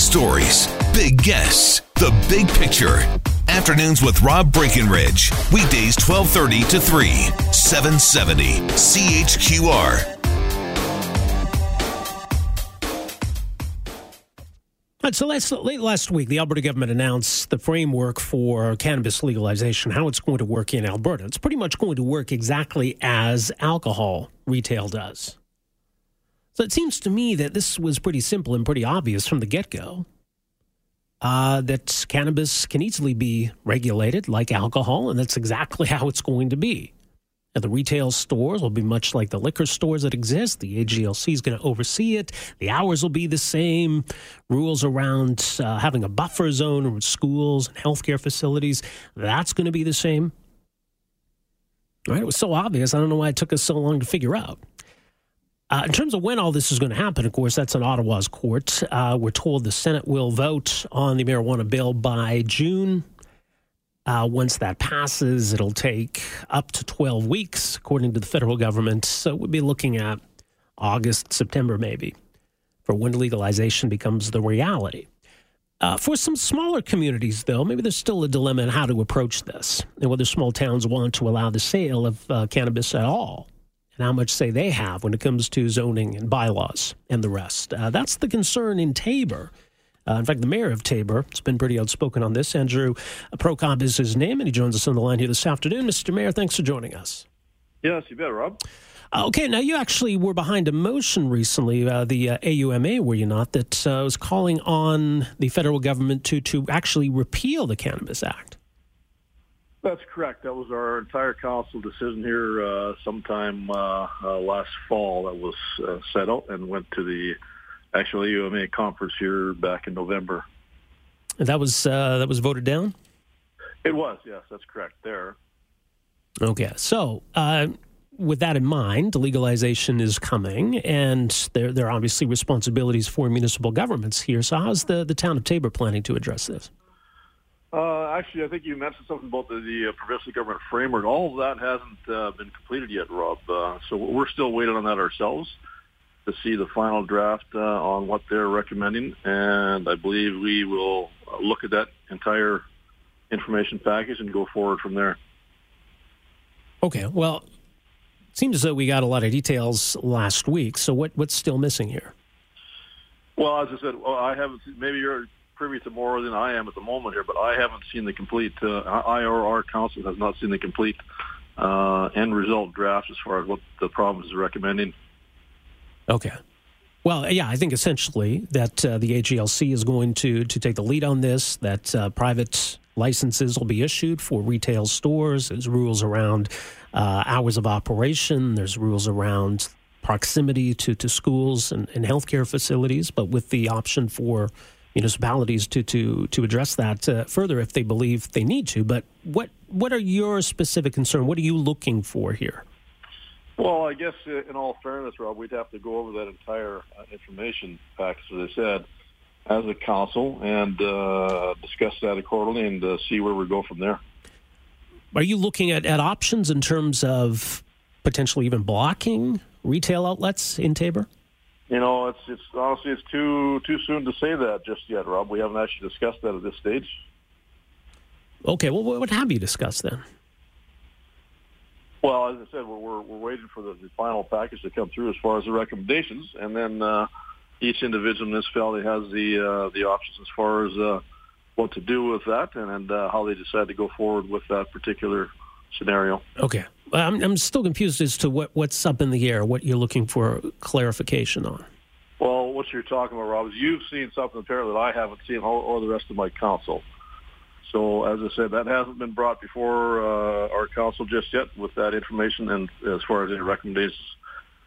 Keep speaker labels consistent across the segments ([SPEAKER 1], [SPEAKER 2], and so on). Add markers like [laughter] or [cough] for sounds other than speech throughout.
[SPEAKER 1] stories, big guests, the big picture. Afternoons with Rob Breckenridge. Weekdays 1230 to 3, 770 CHQR.
[SPEAKER 2] So last, last week, the Alberta government announced the framework for cannabis legalization, how it's going to work in Alberta. It's pretty much going to work exactly as alcohol retail does. So it seems to me that this was pretty simple and pretty obvious from the get go. Uh, that cannabis can easily be regulated like alcohol, and that's exactly [laughs] how it's going to be. And the retail stores will be much like the liquor stores that exist. The AGLC is going to oversee it. The hours will be the same. Rules around uh, having a buffer zone around schools and healthcare facilities, that's going to be the same. Right? It was so obvious. I don't know why it took us so long to figure out. Uh, in terms of when all this is going to happen, of course, that's in Ottawa's court. Uh, we're told the Senate will vote on the marijuana bill by June uh, once that passes, it'll take up to 12 weeks, according to the federal government. So we'd be looking at August, September, maybe, for when legalization becomes the reality. Uh, for some smaller communities, though, maybe there's still a dilemma in how to approach this and whether small towns want to allow the sale of uh, cannabis at all and how much say they have when it comes to zoning and bylaws and the rest. Uh, that's the concern in Taber. uh, in fact, the mayor of Taber has been pretty outspoken on this. Andrew Prokop is his name, and he joins us on the line here this afternoon. Mr. Mayor, thanks for joining us.
[SPEAKER 3] Yes, you bet, Rob.
[SPEAKER 2] Uh, okay, now you actually were behind a motion recently, uh, the uh, AUMA, were you not, that uh, was calling on the federal government to, to actually repeal the Cannabis Act?
[SPEAKER 3] That's correct. That was our entire council decision here uh, sometime uh, last fall that was set out and went to the actually UMA conference here back in November.
[SPEAKER 2] That was uh, that was voted down.
[SPEAKER 3] It was, yes, that's correct. There.
[SPEAKER 2] Okay, so uh, with that in mind, legalization is coming, and there there are obviously responsibilities for municipal governments here. So, how's the the town of Taber planning to address this?
[SPEAKER 3] Uh, actually, I think you mentioned something about the, the uh, provincial government framework. All of that hasn't uh, been completed yet, Rob. Uh, so we're still waiting on that ourselves to see the final draft uh, on what they're recommending, and I believe we will look at that entire information package and go forward from there.
[SPEAKER 2] Okay. Well, it seems as though we got a lot of details last week. So what what's still missing here?
[SPEAKER 3] Well, as I said, well, I haven't. Maybe you're privy to more than I am at the moment here, but I haven't seen the complete. Uh, IRR Council has not seen the complete uh, end result draft as far as what the province is recommending.
[SPEAKER 2] Okay. Well, yeah, I think essentially that uh, the AGLC is going to to take the lead on this. That uh, private licenses will be issued for retail stores. There's rules around uh, hours of operation. There's rules around proximity to, to schools and, and healthcare facilities, but with the option for municipalities to to to address that uh, further if they believe they need to. But what what are your specific concerns? What are you looking for here?
[SPEAKER 3] Well, I guess uh, in all fairness, Rob, we'd have to go over that entire uh, information package, as I said, as a council and uh, discuss that accordingly and uh, see where we go from there.
[SPEAKER 2] Are you looking at, at options in terms of potentially even blocking retail outlets in Taber?
[SPEAKER 3] You know, it's it's honestly it's too too soon to say that just yet, Rob. We haven't actually discussed that at this stage.
[SPEAKER 2] Okay, well, what have you discussed then?
[SPEAKER 3] Well, as I said, we're we're, waiting for the, the, final package to come through as far as the recommendations, and then uh, each individual municipality has the uh, the options as far as uh, what to do with that and, and uh, how they decide to go forward with that particular scenario.
[SPEAKER 2] Okay, I'm I'm still confused as to what what's up in the air, what you're looking for clarification on.
[SPEAKER 3] Well, what you're talking about, Rob, is you've seen something apparently that I haven't seen, or, or the rest of my council. So, as I said, that hasn't been brought before uh, our council just yet with that information, and as far as any recommendations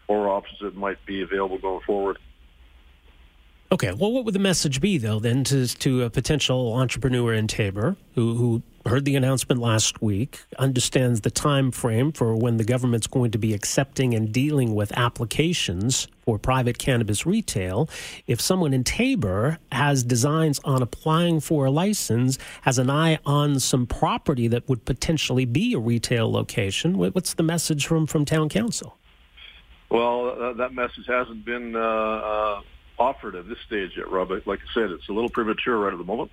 [SPEAKER 3] or options that might be available going forward.
[SPEAKER 2] Okay, well, what would the message be though then to to a potential entrepreneur in Taber who who heard the announcement last week, understands the time frame for when the government's going to be accepting and dealing with applications for private cannabis retail. If someone in Taber has designs on applying for a license, has an eye on some property that would potentially be a retail location, what's the message from from town council?
[SPEAKER 3] Well, uh, that message hasn't been uh, uh, offered offered at this stage yet, Rob. Like I said, it's a little premature right at the moment.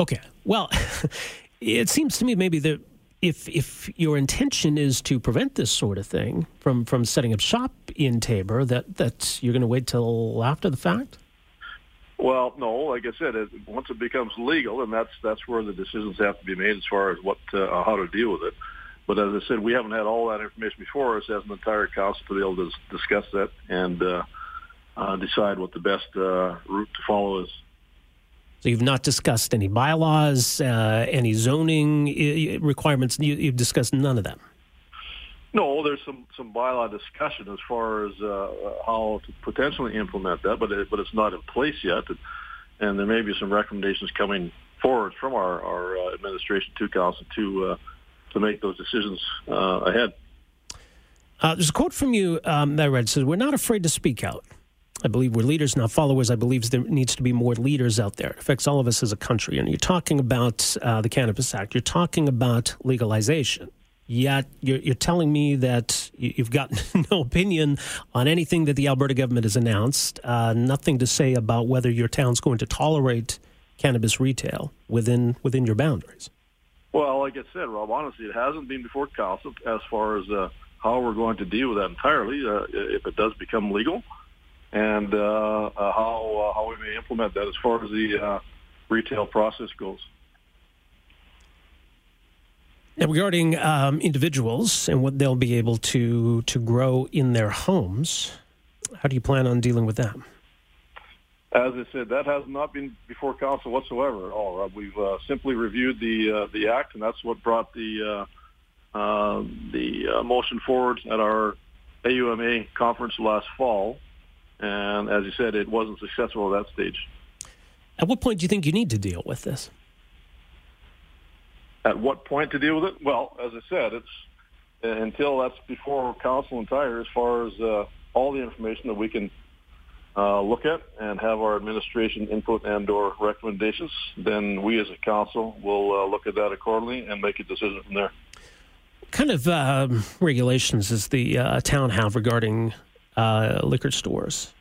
[SPEAKER 2] Okay. Well, [laughs] it seems to me maybe that if if your intention is to prevent this sort of thing from from setting up shop in Taber, that that you're going to wait till after the fact.
[SPEAKER 3] Well, no. Like I said, it, once it becomes legal, and that's that's where the decisions have to be made as far as what uh, how to deal with it. But as I said, we haven't had all that information before us as an entire council to be able to discuss that and uh, uh, decide what the best uh, route to follow is.
[SPEAKER 2] So you've not discussed any bylaws, uh, any zoning requirements. You, have discussed none of them.
[SPEAKER 3] No, there's some some bylaw discussion as far as uh, how to potentially implement that, but it, but it's not in place yet, and there may be some recommendations coming forward from our our uh, administration to council to uh, to make those decisions uh, ahead.
[SPEAKER 2] Uh, there's a quote from you um, that I read says, "We're not afraid to speak out." I believe we're leaders, not followers. I believe there needs to be more leaders out there. It affects all of us as a country. And you're talking about uh, the Cannabis Act. You're talking about legalization. Yet you're, you're telling me that you've got [laughs] no opinion on anything that the Alberta government has announced. Uh, nothing to say about whether your town's going to tolerate cannabis retail within within your boundaries.
[SPEAKER 3] Well, like I said, Rob, honestly, it hasn't been before council as far as uh, how we're going to deal with that entirely uh, if it does become legal, and uh, uh how uh, how we may implement that as far as the uh, retail process goes.
[SPEAKER 2] Now, regarding um, individuals and what they'll be able to to grow in their homes, how do you plan on dealing with that?
[SPEAKER 3] As I said, that has not been before council whatsoever at all. Rob. We've uh, simply reviewed the uh, the act, and that's what brought the uh, uh the uh, motion forward at our AUMA conference last fall. And as you said, it wasn't successful at that stage.
[SPEAKER 2] At what point do you think you need to deal with this?
[SPEAKER 3] At what point to deal with it? Well, as I said, it's until that's before council entire as far as uh, all the information that we can uh, look at and have our administration input and or recommendations, then we as a council will uh, look at that accordingly and make a decision from there.
[SPEAKER 2] What kind of um, regulations does the uh, town have regarding uh, liquor stores?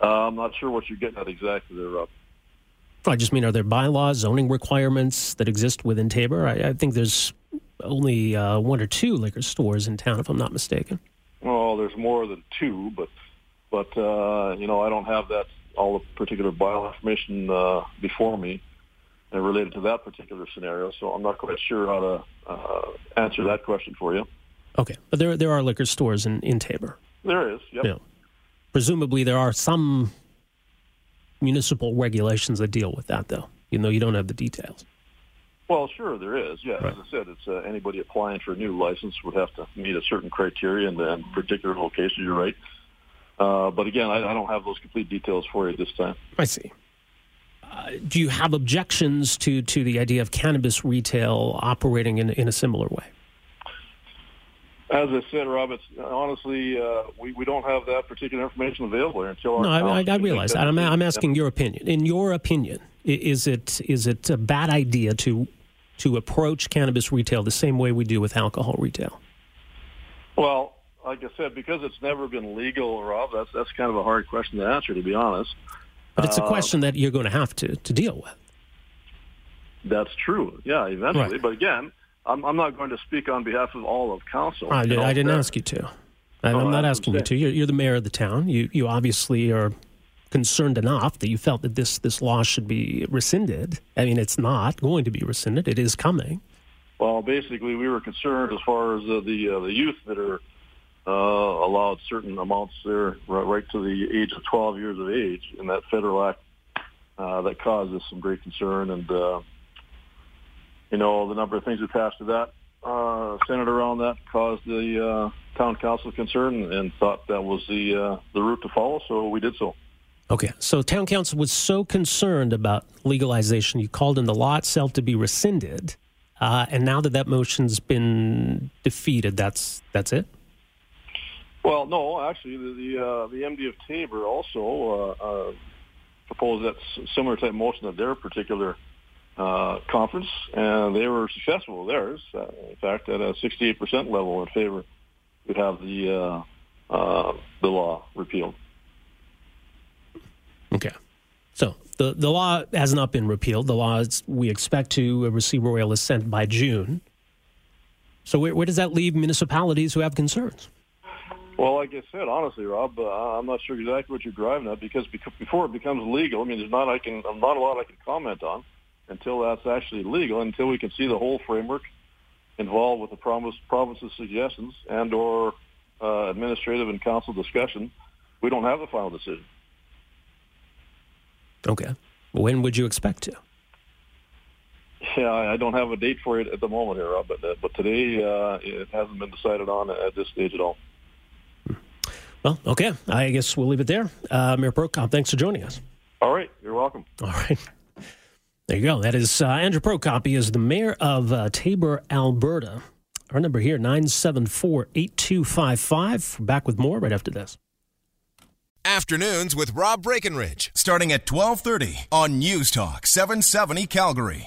[SPEAKER 3] Uh, I'm not sure what you're getting at exactly there, Rob.
[SPEAKER 2] I just mean, are there bylaws, zoning requirements that exist within Taber? I, I think there's only uh, one or two liquor stores in town, if I'm not mistaken.
[SPEAKER 3] Well, there's more than two, but but uh, you know I don't have that all the particular bylaw information uh, before me related to that particular scenario, so I'm not quite sure how to uh, answer that question for you.
[SPEAKER 2] Okay, but there there are liquor stores in in Taber.
[SPEAKER 3] There is. Yep. Yeah.
[SPEAKER 2] Presumably, there are some municipal regulations that deal with that, though. You know, you don't have the details.
[SPEAKER 3] Well, sure, there is. Yeah, right. as I said, it's uh, anybody applying for a new license would have to meet a certain criteria in the particular location. You're right. Uh, but again, I, I, don't have those complete details for you at this time.
[SPEAKER 2] I see. Uh, do you have objections to, to the idea of cannabis retail operating in, in a similar way?
[SPEAKER 3] As I said, Rob, it's honestly uh, we, we don't have that particular information available until.
[SPEAKER 2] no, I, I, I realize that. I'm, I'm asking your opinion. In your opinion, is it is it a bad idea to to approach cannabis retail the same way we do with alcohol retail?
[SPEAKER 3] Well, like I said, because it's never been legal, Rob, that's that's kind of a hard question to answer, to be honest.
[SPEAKER 2] But it's a uh, question that you're going to have to to deal with.
[SPEAKER 3] That's true. Yeah, eventually. Right. But again, I'm, I'm, not going to speak on behalf of all of council.
[SPEAKER 2] I, did, I didn't ask you to. I, am not asking you to. You're, you're, the mayor of the town. You you obviously are concerned enough that you felt that this this law should be rescinded. I mean, it's not going to be rescinded. It is coming.
[SPEAKER 3] Well, basically, we were concerned as far as uh, the uh, the youth that are uh, allowed certain amounts there right, right, to the age of 12 years of age in that federal act uh, that caused us some great concern. And uh, you know, the number of things attached to that uh, centered around that caused the town council concern and thought that was the the route to follow. So we did so.
[SPEAKER 2] Okay, so town council was so concerned about legalization, you called in the law itself to be rescinded, uh, and now that that motion's been defeated, that's that's it.
[SPEAKER 3] Well, no, actually, the the, uh, the MD of Taber also uh, uh, proposed that similar type motion at their particular uh, conference, and they were successful with theirs. Uh, in fact, at a 68% level in favor, we'd have the uh, the law repealed.
[SPEAKER 2] Okay. So the, the law has not been repealed. The law is, we expect to receive royal assent by June. So where, where does that leave municipalities who have concerns?
[SPEAKER 3] Well, like I said, honestly, Rob, uh, I'm not sure exactly what you're driving at because before it becomes legal, I mean, there's not I can not a lot I can comment on until that's actually legal, until we can see the whole framework involved with the promise, province's suggestions and or uh, administrative and council discussion. We don't have the final decision.
[SPEAKER 2] Okay. When would you expect to?
[SPEAKER 3] Yeah, I don't have a date for it at the moment here, Rob, but uh, but today uh, it hasn't been decided on at this stage at all.
[SPEAKER 2] Well, okay. I guess we'll leave it there. Uh, Mayor Prokop, thanks for joining us.
[SPEAKER 3] All right. You're welcome.
[SPEAKER 2] All right. There you go. That is uh, Andrew Prokop. He is the mayor of uh, Taber, Alberta. Our number here, 974 8255. Back with more right after this.
[SPEAKER 4] Afternoons with Rob Breckenridge, starting at 1230 on News Talk 770 Calgary.